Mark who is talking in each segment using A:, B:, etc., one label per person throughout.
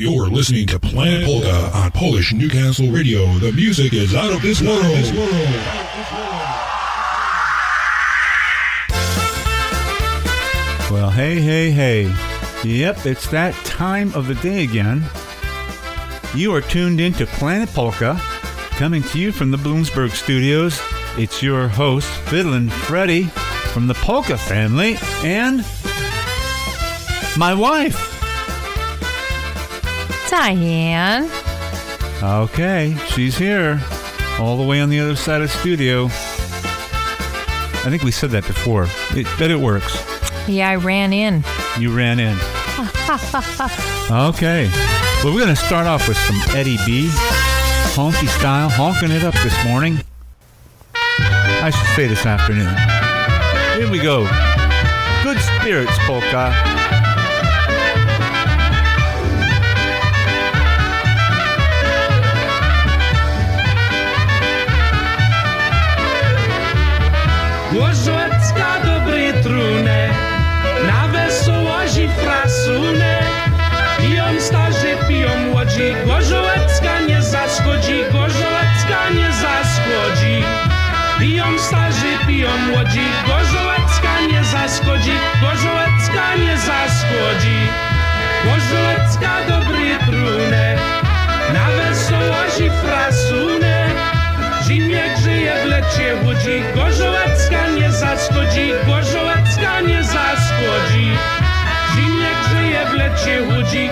A: You're listening to Planet Polka on Polish Newcastle Radio. The music is out of this world.
B: Well, hey, hey, hey. Yep, it's that time of the day again. You are tuned in to Planet Polka, coming to you from the Bloomsburg studios. It's your host, Fiddlin' Freddie from the Polka family, and my wife.
C: Diane.
B: Okay, she's here, all the way on the other side of the studio. I think we said that before. It, but it works.
C: Yeah, I ran in.
B: You ran in. okay. Well, we're going to start off with some Eddie B. Honky style, honking it up this morning. I should say this afternoon. Here we go. Good spirits, polka.
D: Gorzołecka nie zaszkodzi, Gorzołecka nie zaszkodzi. Zimie grzeje w lecie Gorzołecka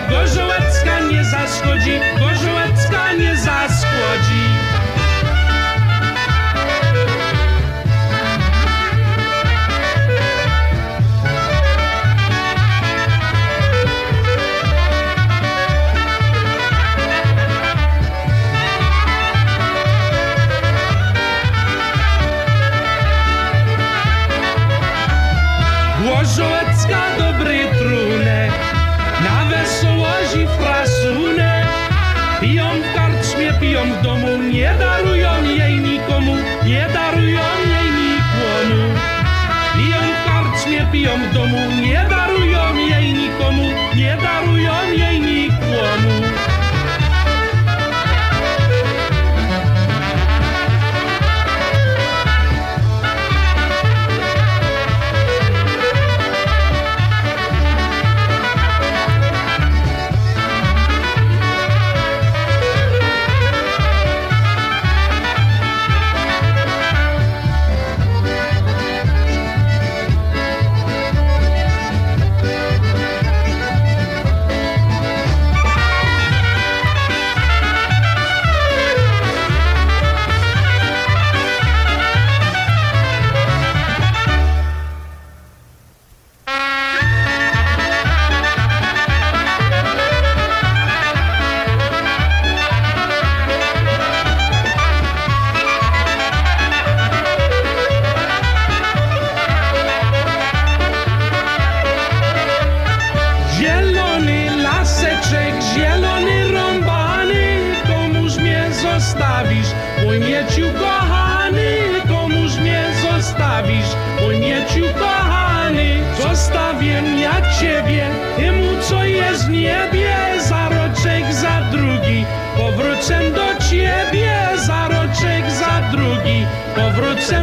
D: Zostawię ja ciebie, temu co jest w niebie, za roczek, za drugi, powrócę do ciebie, za roczek, za drugi, powrócę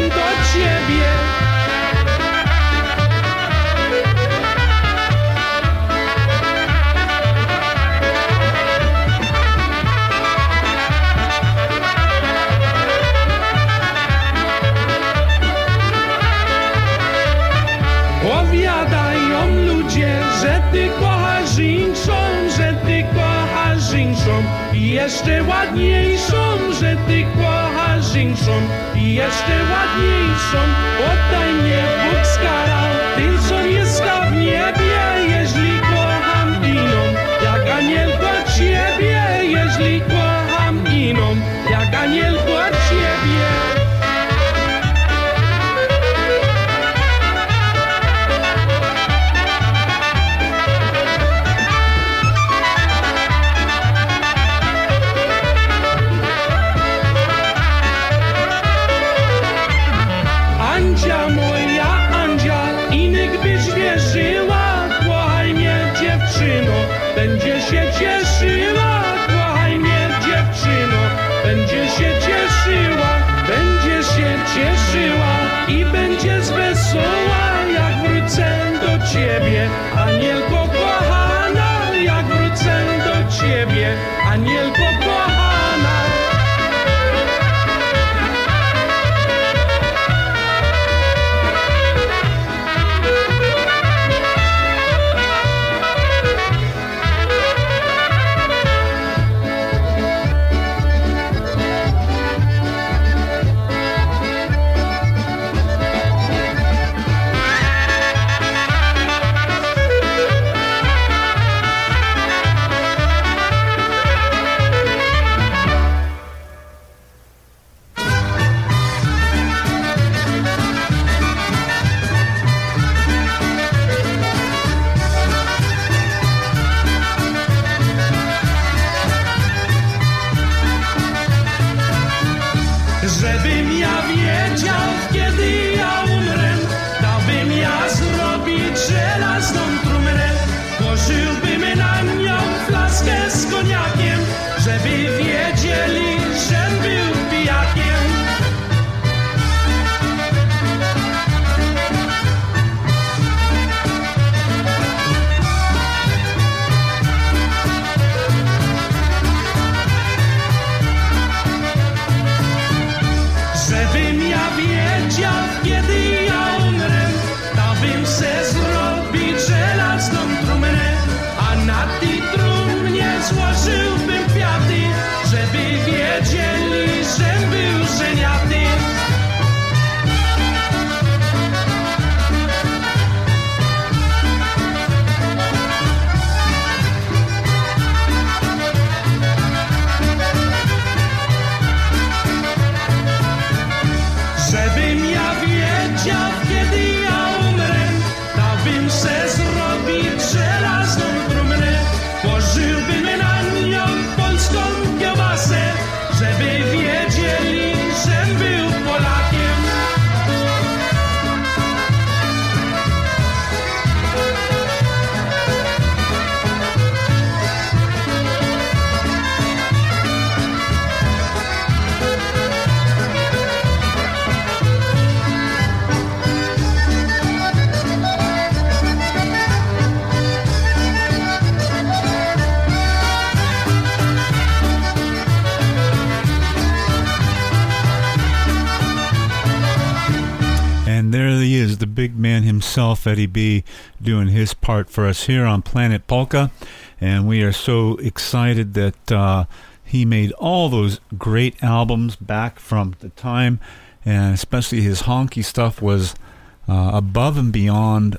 D: jeszcze ładniejszą, że ty kochasz inszą i jeszcze ładniejszą. Oddaj mnie
B: man himself, Eddie B, doing his part for us here on Planet Polka. And we are so excited that uh, he made all those great albums back from the time, and especially his honky stuff was uh, above and beyond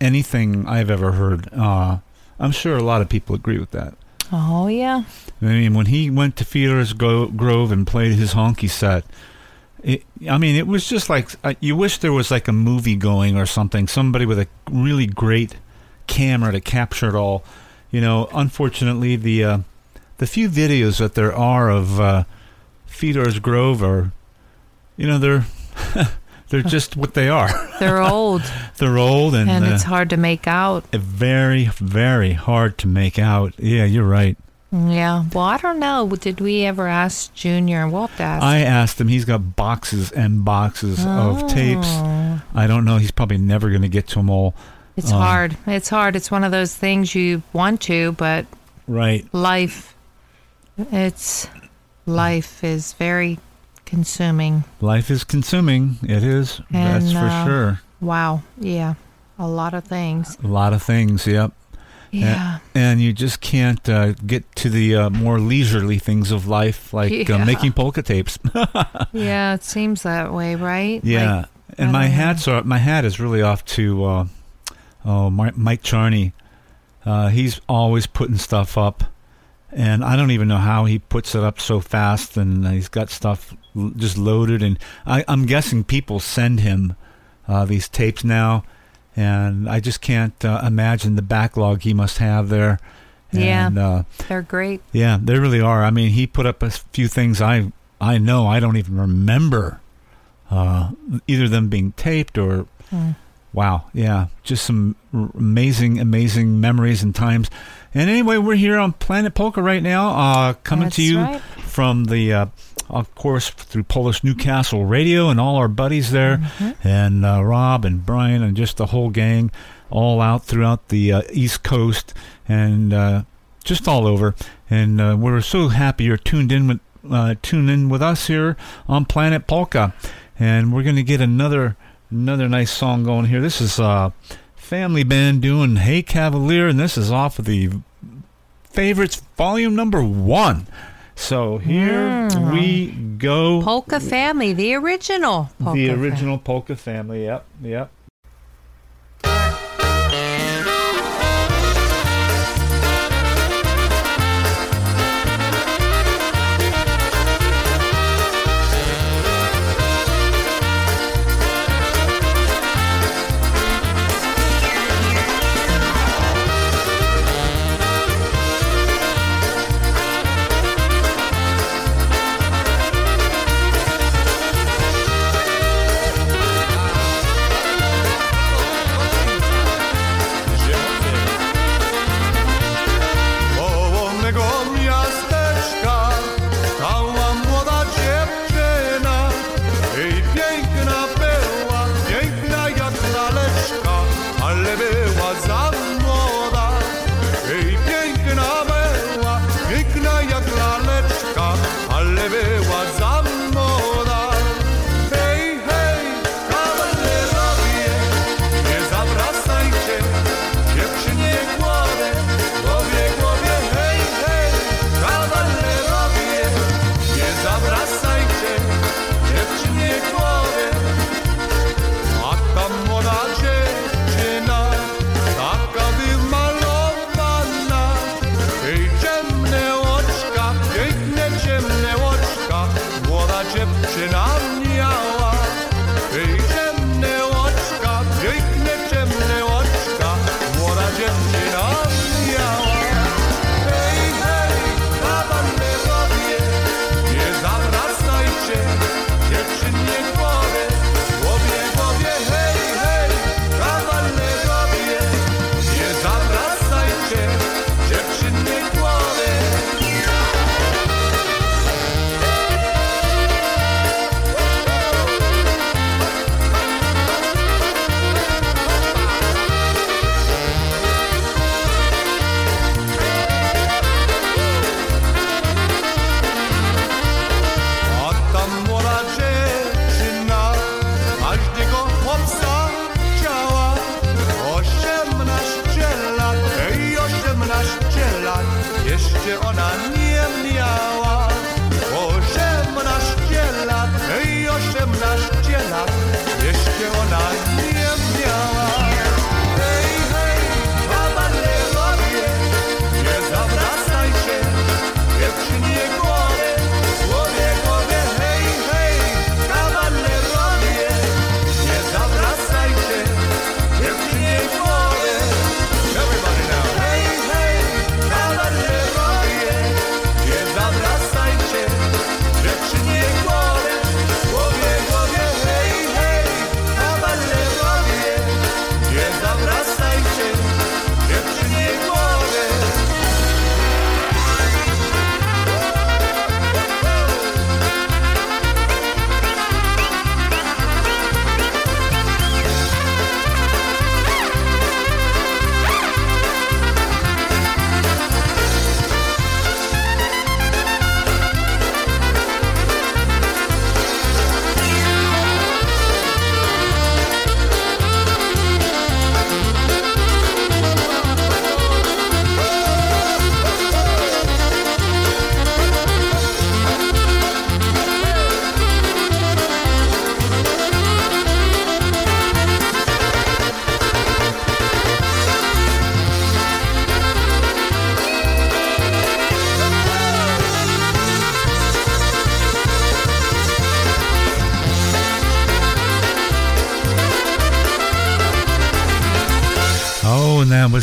B: anything I've ever heard. Uh, I'm sure a lot of people agree with that.
C: Oh, yeah.
B: I mean, when he went to Fielder's Gro- Grove and played his honky set, it, I mean, it was just like uh, you wish there was like a movie going or something. Somebody with a really great camera to capture it all. You know, unfortunately, the uh, the few videos that there are of uh, Fielder's Grove are, you know, they're they're just what they are.
C: They're old,
B: they're old and,
C: and it's
B: uh,
C: hard to make out.
B: very very hard to make out. Yeah, you're right.
C: Yeah. Well, I don't know. Did we ever ask Junior? We'll have to ask.
B: I asked him. He's got boxes and boxes of tapes.
C: Oh.
B: I don't know. He's probably never going to get to them all.
C: It's
B: Um,
C: hard. It's hard. It's one of those things you want to, but
B: Right.
C: life, it's life is very consuming.
B: Life is consuming. It is. That's for
C: uh,
B: sure.
C: Wow. Yeah. A lot of things.
B: A lot of things. Yep.
C: Yeah.
B: And you just can't uh, get to the uh, more leisurely things of life, like uh, making polka tapes.
C: Yeah. It seems that way, right?
B: yeah.
C: Like,
B: and my
C: know.
B: hats are my hat is really off to uh, oh Mike Charney. Uh, he's always putting stuff up, and I don't even know how he puts it up so fast. And he's got stuff l- just loaded, and I, I'm guessing people send him uh, these tapes now, and I just can't uh, imagine the backlog he must have there.
C: Yeah.
B: Uh,
C: They're great.
B: yeah, they really are. I mean, he put up a few things I I know I don't even remember, uh, either them being taped or.
C: Hmm.
B: Wow, yeah, just some r- amazing, amazing memories and times. And anyway, we're here on Planet Polka right now, uh, coming
C: That's
B: to you
C: right.
B: from the, uh, of course, through Polish Newcastle Radio and all our buddies there,
C: Mm-hmm.
B: and uh, Rob and Brian and just the whole gang, all out throughout the uh, East Coast and uh, just all over.
E: and uh, we're so happy you're tuned in with uh, tuned in with us here on Planet Polka, and we're going to get another another nice song going here. This is uh, Family Band doing "Hey Cavalier," and this is off of the favorites volume number one. So here
C: Mm.
E: we go.
C: Polka Family, the original. Polka
E: the original polka family. Yep, yep.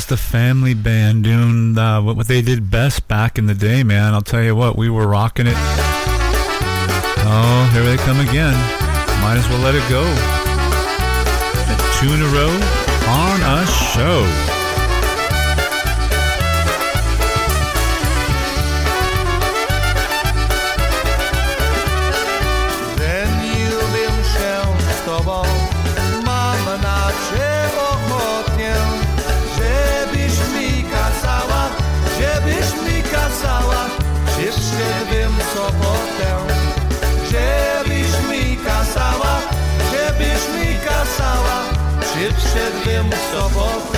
E: The family band doing uh, what, what they did best back in the day, man. I'll tell you what, we were rocking it. Oh, here they come again. Might as well let it go. Two in a row on a show.
B: percebemos só volta.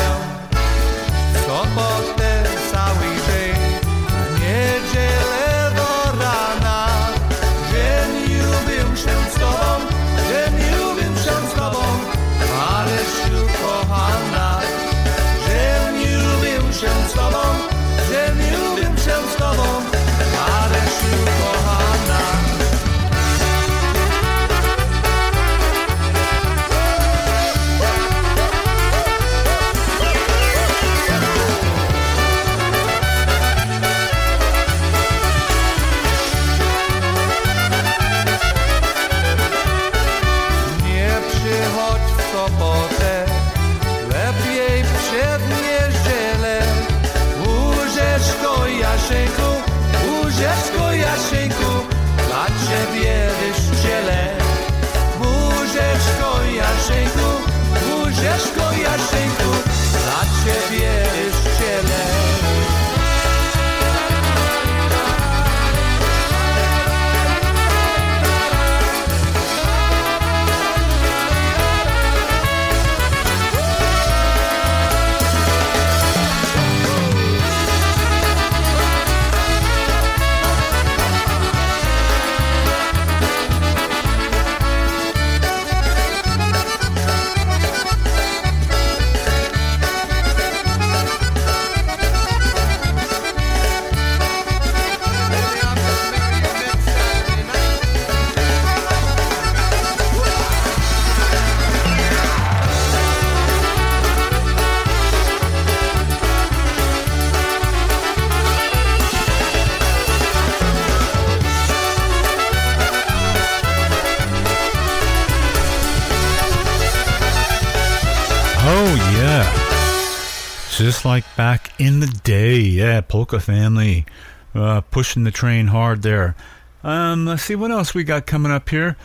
B: Day. Yeah, Polka Family. Uh, pushing the train hard there. Um, let's see what else we got coming up here.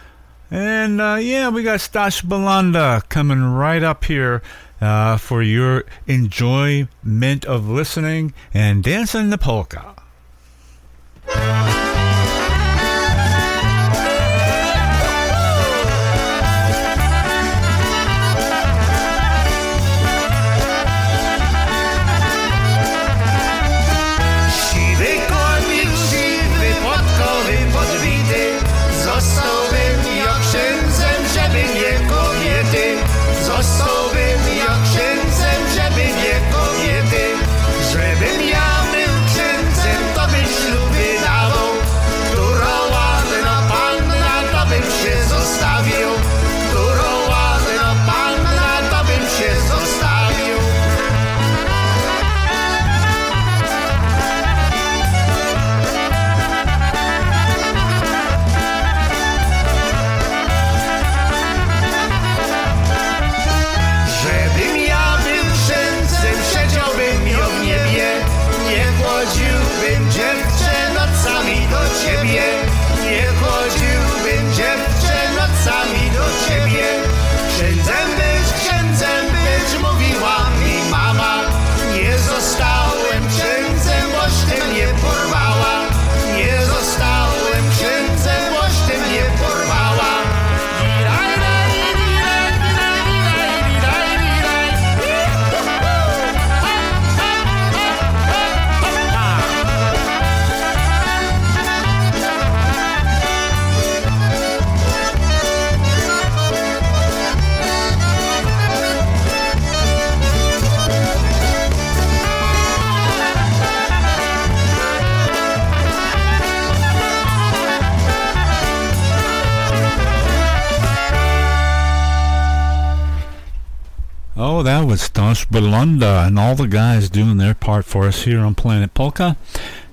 B: And uh, yeah, we got Stash Bulanda coming right up here uh, for your enjoyment of listening and dancing the polka. Bulanda and all the guys doing their part for us here on Planet Polka.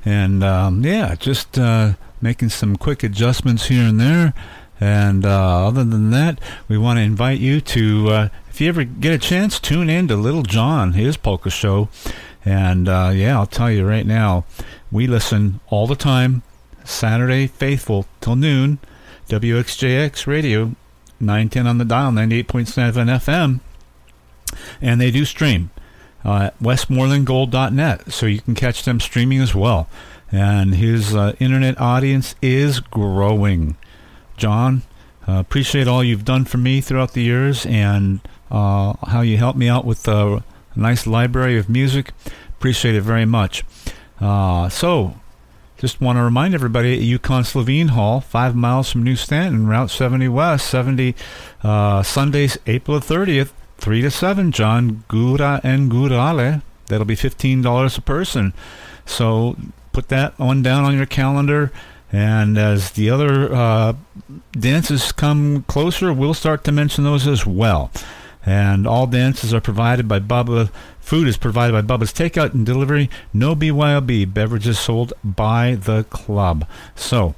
B: And um, yeah, just uh, making some quick adjustments here and there. And uh, other than that, we want to invite you to, uh, if you ever get a chance, tune in to Little John, his polka show. And uh, yeah, I'll tell you right now, we listen all the time, Saturday faithful till noon, WXJX Radio, 910 on the dial, 98.7 FM and they do stream uh, at westmorelandgold.net, so you can catch them streaming as well. And his uh, internet audience is growing. John, uh, appreciate all you've done for me throughout the years, and uh, how you helped me out with a nice library of music. Appreciate it very much. Uh, so, just want to remind everybody at Yukon Slovene Hall, five miles from New Stanton, Route 70 West, 70 uh, Sundays, April 30th, 3 to 7, John Gura and Gurale. That'll be $15 a person. So put that one down on your calendar. And as the other uh, dances come closer, we'll start to mention those as well. And all dances are provided by Bubba. Food is provided by Bubba's Takeout and Delivery. No BYOB. Beverages sold by the club. So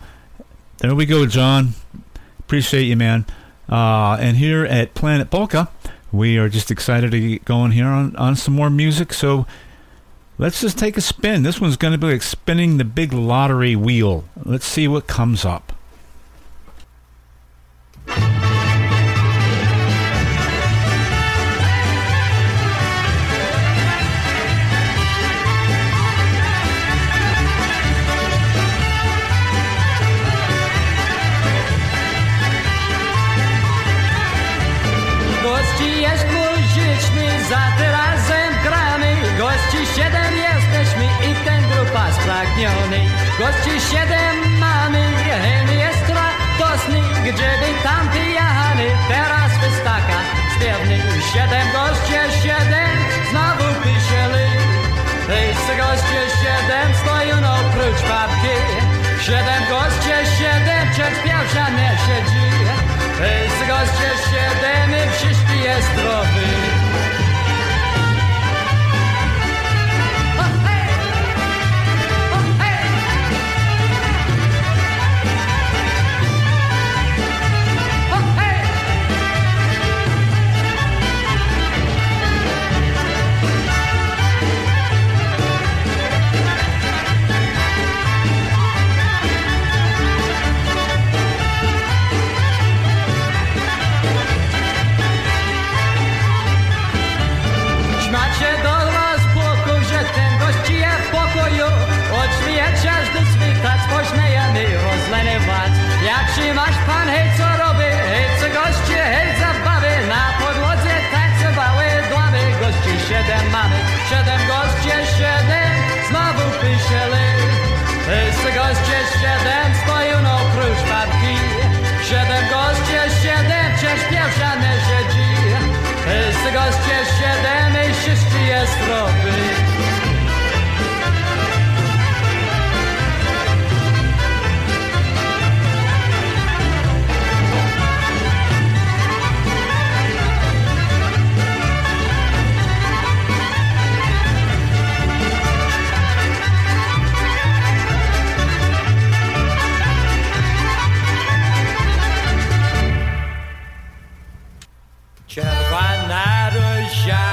B: there we go, John. Appreciate you, man. Uh, and here at Planet Polka, we are just excited to get going here on, on some more music. So let's just take a spin. This one's going to be like spinning the big lottery wheel. Let's see what comes up.
F: Hejscy z goście siedem i wszyscy jest zdrowy. Czerwona róża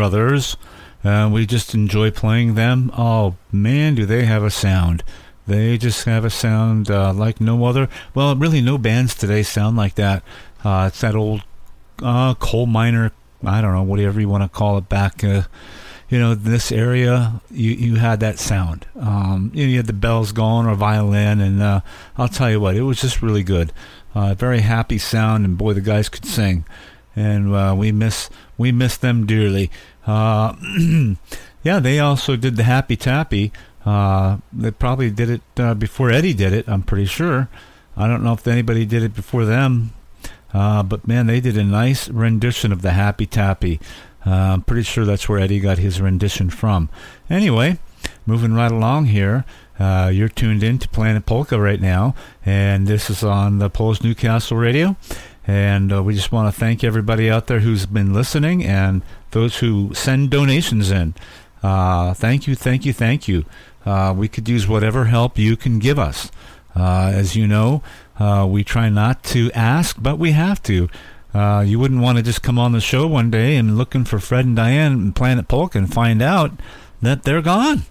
B: Brothers. Uh, we just enjoy playing them. Oh man, do they have a sound! They just have a sound uh, like no other. Well, really, no bands today sound like that. Uh, it's that old uh, coal miner. I don't know, whatever you want to call it. Back, uh, you know, this area, you you had that sound. Um, you, know, you had the bells going or violin, and uh, I'll tell you what, it was just really good. Very happy sound, and boy, the guys could sing and uh, we miss we miss them dearly. Uh, yeah, they also did the Happy Tappy. Uh, they probably did it uh, before Eddie did it. I'm pretty sure. I don't know if anybody did it before them, uh, but man, they did a nice rendition of the Happy Tappy. Uh, I'm pretty sure that's where Eddie got his rendition from. Anyway, moving right along here. Uh, you're tuned in to Planet Polka right now, and this is on the Polish Newcastle Radio. And uh, we just want to thank everybody out there who's been listening and those who send donations in. Uh, thank you, thank you, thank you. Uh, we could use whatever help you can give us. Uh, as you know, uh, we try not to ask, but we have to. Uh, you wouldn't want to just come on the show one day and looking for Fred and Diane and Planet Polk and find out that they're gone.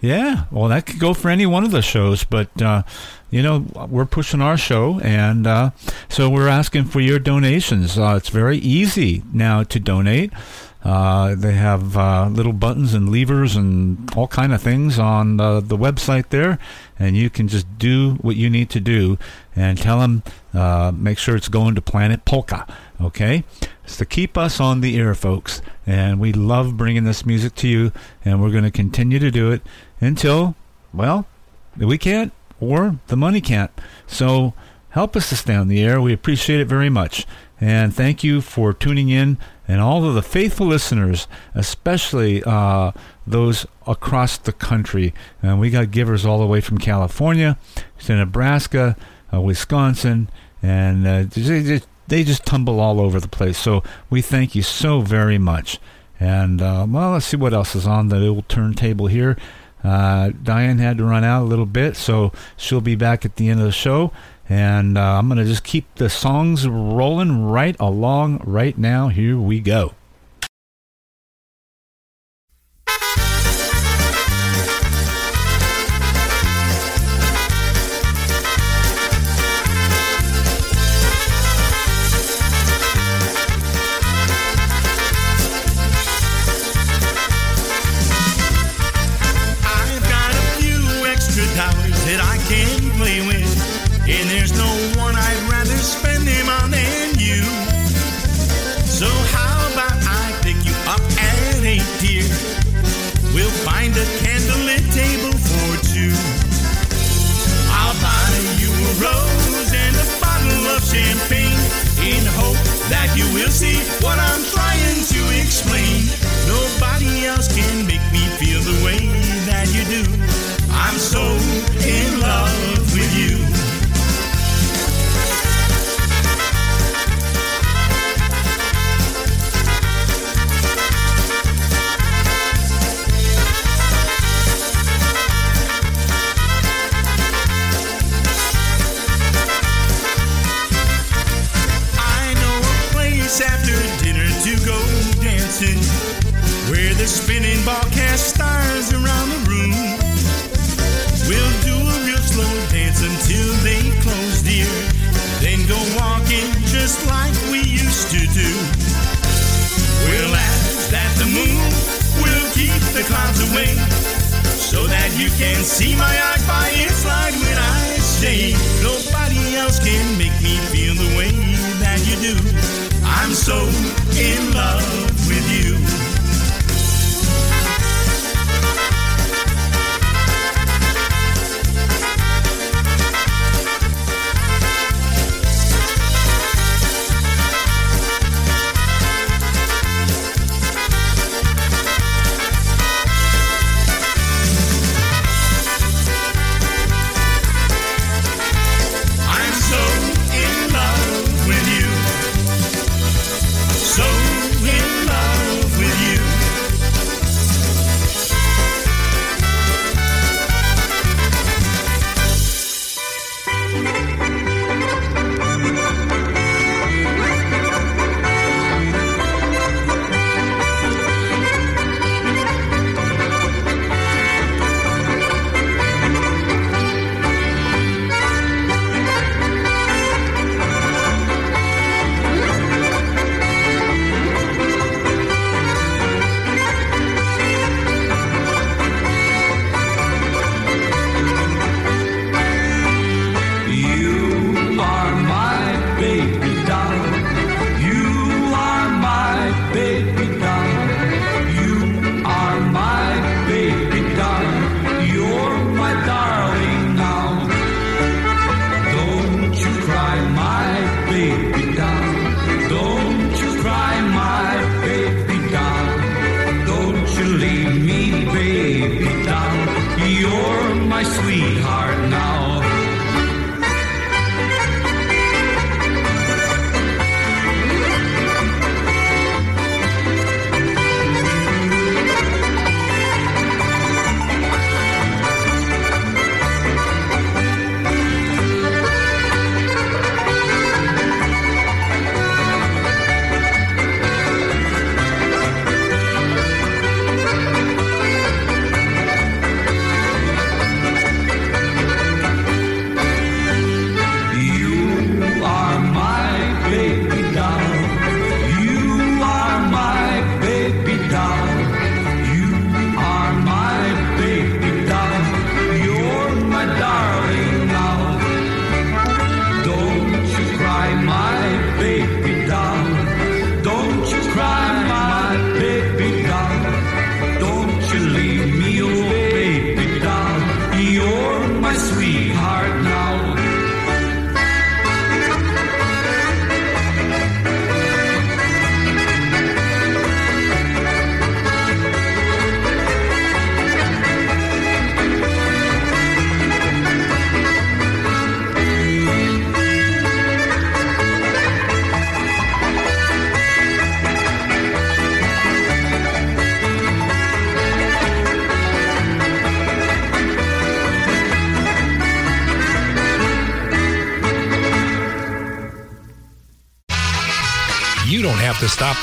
B: Yeah, well, that could go for any one of the shows, but uh, you know we're pushing our show, and uh, so we're asking for your donations. Uh, it's very easy now to donate. Uh, they have uh, little buttons and levers and all kind of things on uh, the website there, and you can just do what you need to do and tell them. Uh, make sure it's going to Planet Polka. Okay, to keep us on the air, folks, and we love bringing this music to you, and we're going to continue to do it until, well, we can't or the money can't. So help us to stay on the air. We appreciate it very much. And thank you for tuning in and all of the faithful listeners, especially uh, those across the country. And we got givers all the way from California to Nebraska, uh, Wisconsin, and uh, they, just, they just tumble all over the place. So we thank you so very much. And uh, well, let's see what else is on the old turntable here. Uh, Diane had to run out a little bit, so she'll be back at the end of the show. And uh, I'm going to just keep the songs rolling right along right now. Here we go.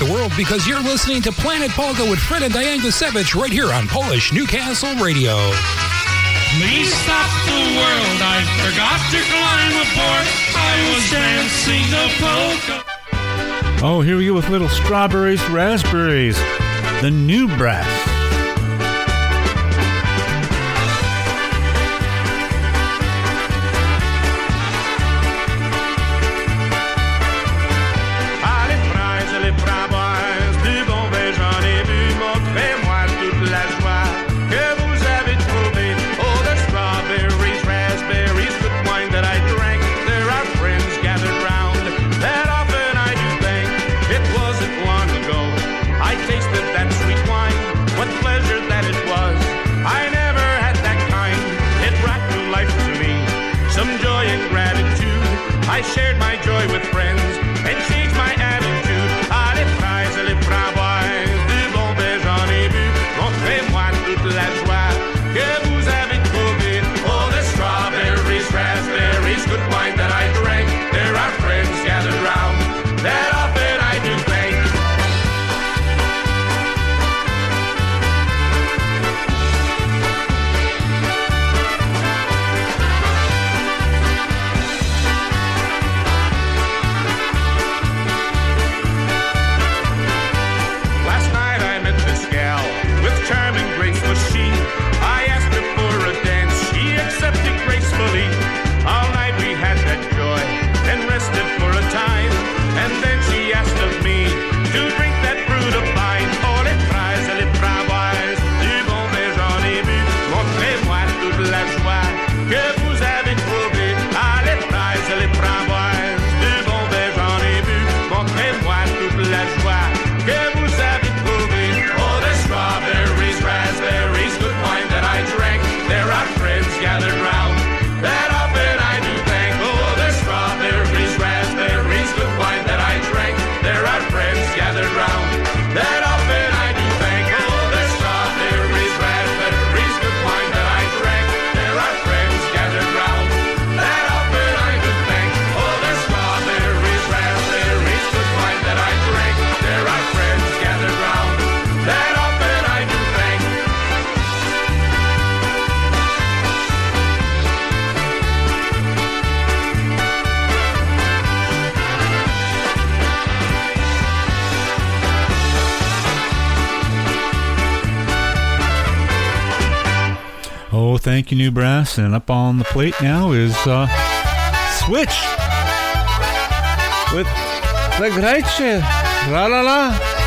G: the
H: world because you're listening to Planet Polka with Fred and Diane Guzevich right here on Polish Newcastle Radio.
D: Me stop the world, I forgot to climb aboard. I was dancing the polka.
I: Oh, here we go with Little Strawberries, Raspberries, the new brass.
J: Thank
B: you, New Brass. And up on the plate now is uh, Switch with
F: the La La La.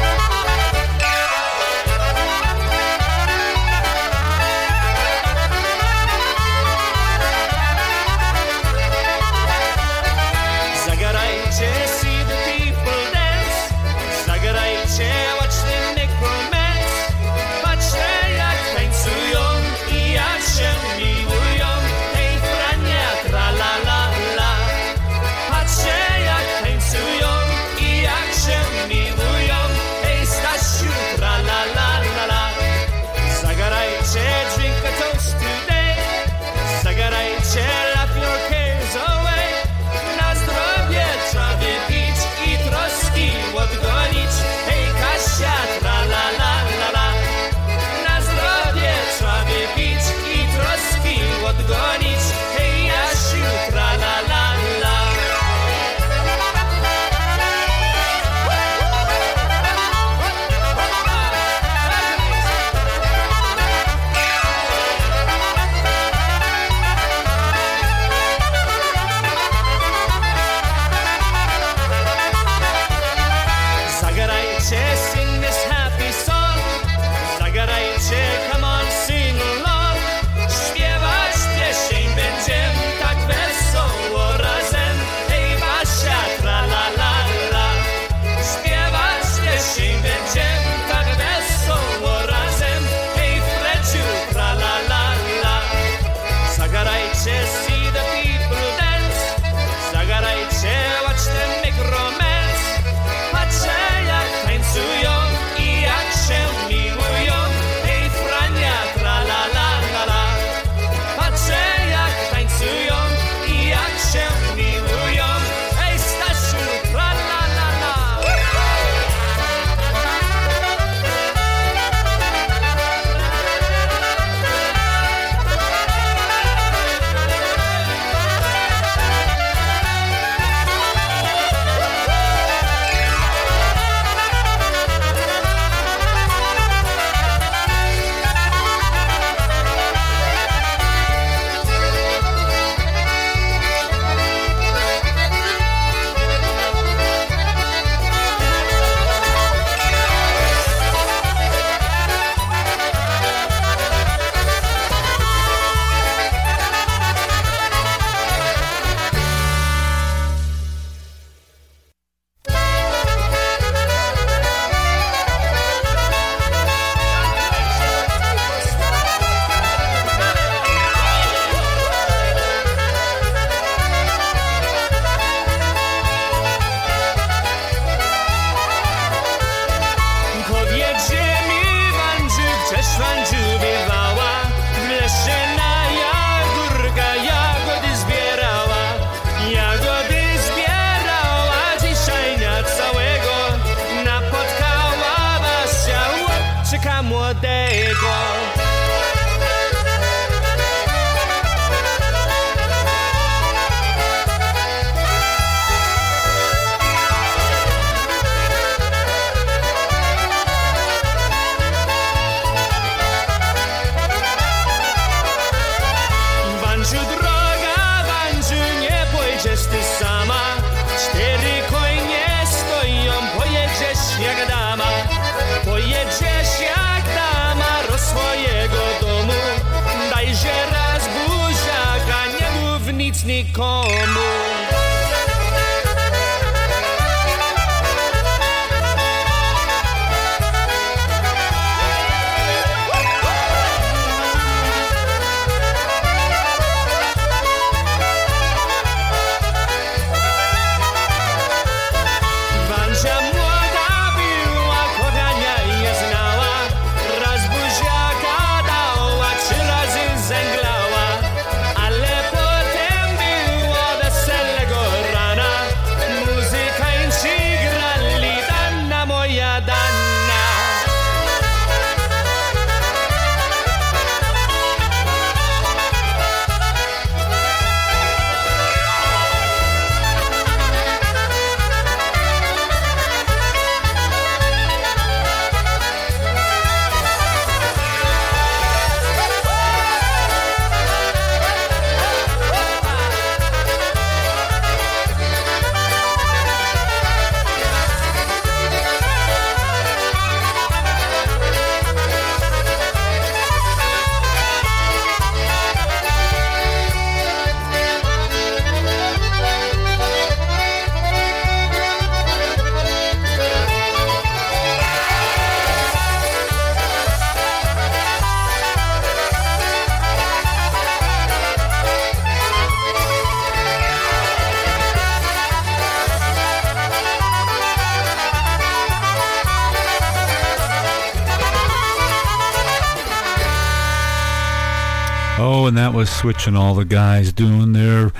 K: And was switching all the guys doing their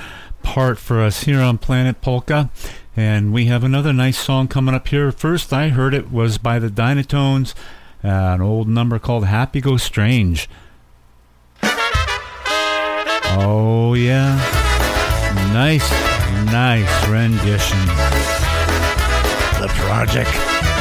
K: part for us here on Planet Polka. And we have another nice song coming up here. First, I heard it was by the Dynatones, uh, an old number called Happy Go Strange. Oh, yeah. Nice, nice rendition. The project.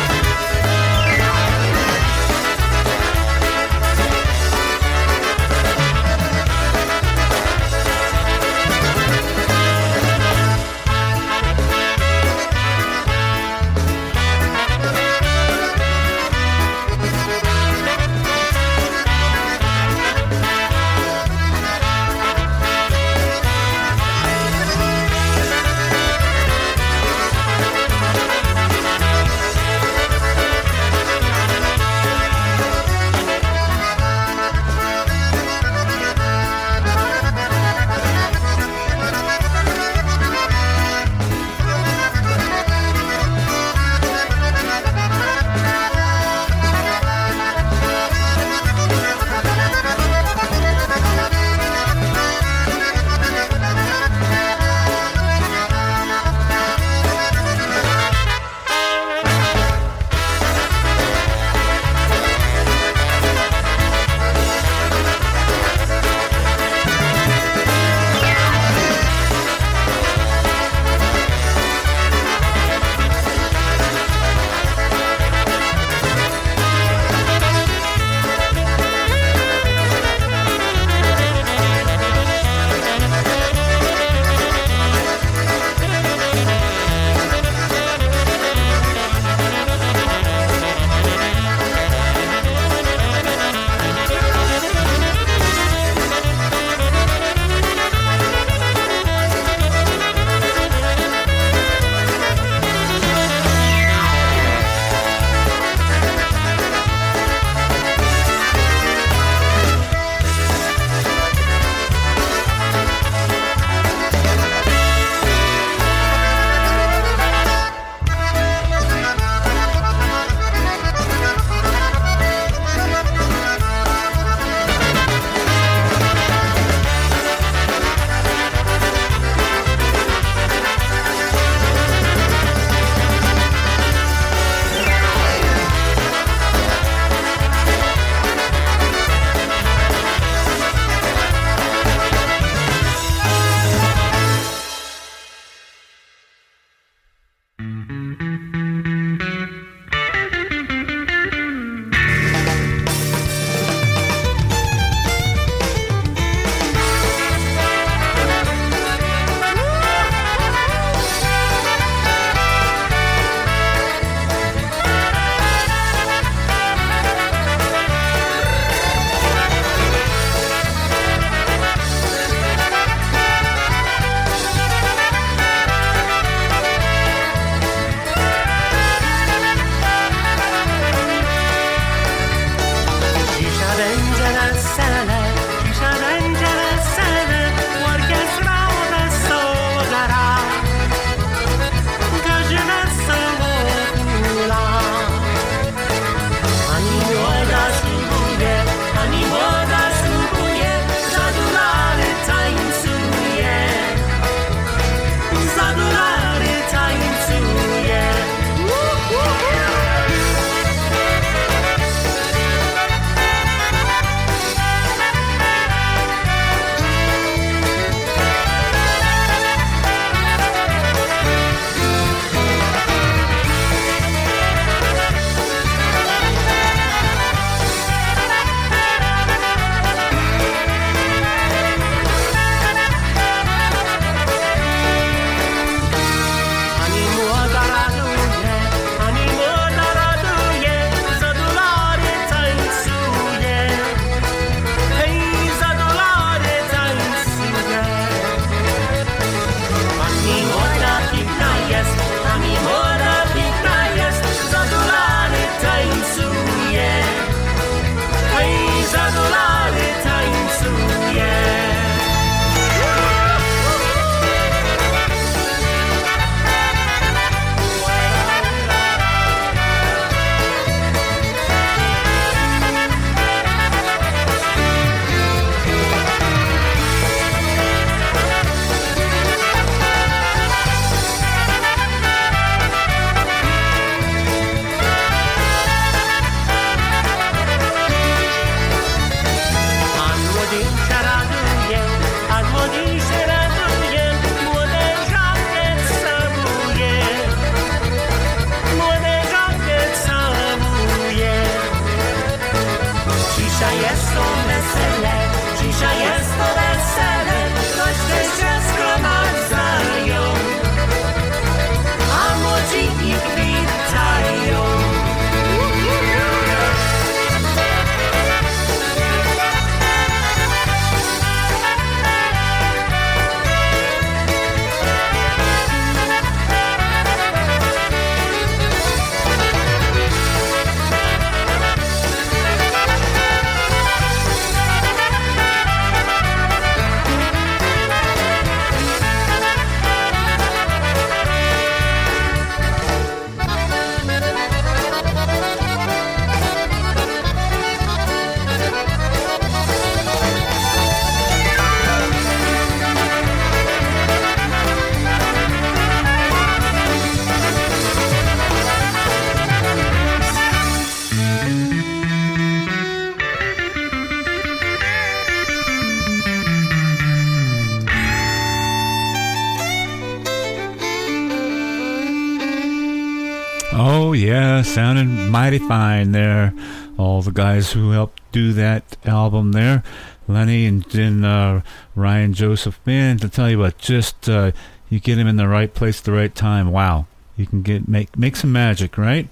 B: Yeah, sounded mighty fine there. All the guys who helped do that album there. Lenny and then uh, Ryan Joseph. Man, to tell you what, just uh, you get him in the right place at the right time. Wow. You can get make make some magic, right?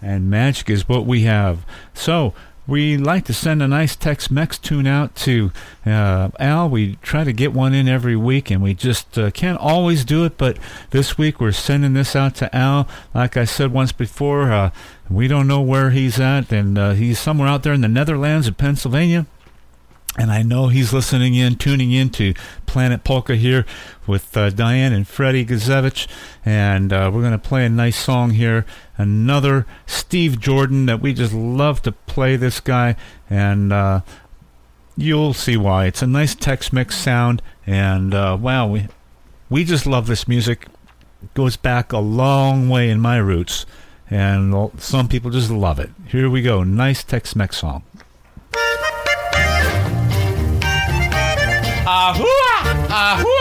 B: And magic is what we have. So we like to send a nice Tex-Mex tune out to uh, Al. We try to get one in every week, and we just uh, can't always do it. But this week we're sending this out to Al. Like I said once before, uh, we don't know where he's at, and uh, he's somewhere out there in the Netherlands of Pennsylvania. And I know he's listening in, tuning in to Planet Polka here with uh, Diane and Freddie Guzevich. And uh, we're going to play a nice song here. Another Steve Jordan that we just love to play this guy. And uh, you'll see why. It's a nice Tex Mex sound. And uh, wow, we, we just love this music. It goes back a long way in my roots. And some people just love it. Here we go. Nice Tex Mex song.
L: A
M: rua! A rua!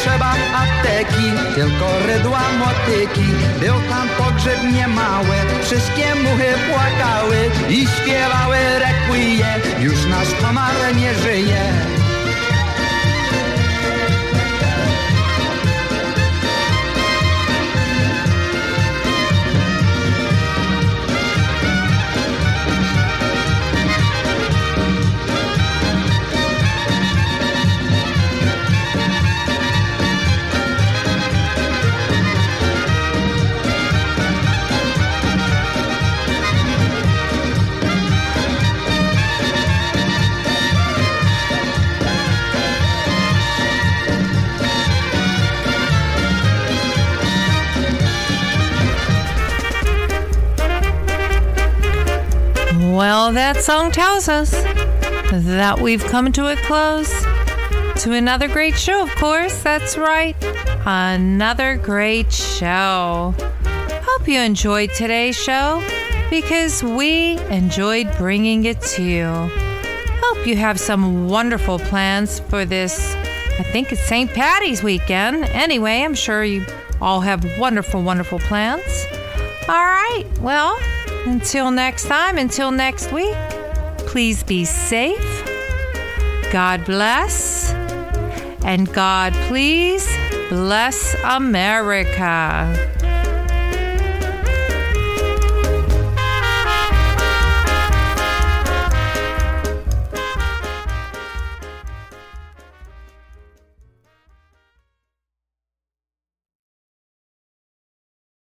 M: Trzeba apteki, tylko rydła motyki. Był tam pogrzeb niemały, wszystkie muchy płakały i śpiewały requie, już nasz komar nie żyje.
C: Well, that song tells us that we've come to a close to another great show, of course. That's right. Another great show. Hope you enjoyed today's show because we enjoyed bringing it to you. Hope you have some wonderful plans for this. I think it's St. Patty's weekend. Anyway, I'm sure you all have wonderful, wonderful plans. All right. Well, until next time, until next week, please be safe. God bless. And God, please bless America.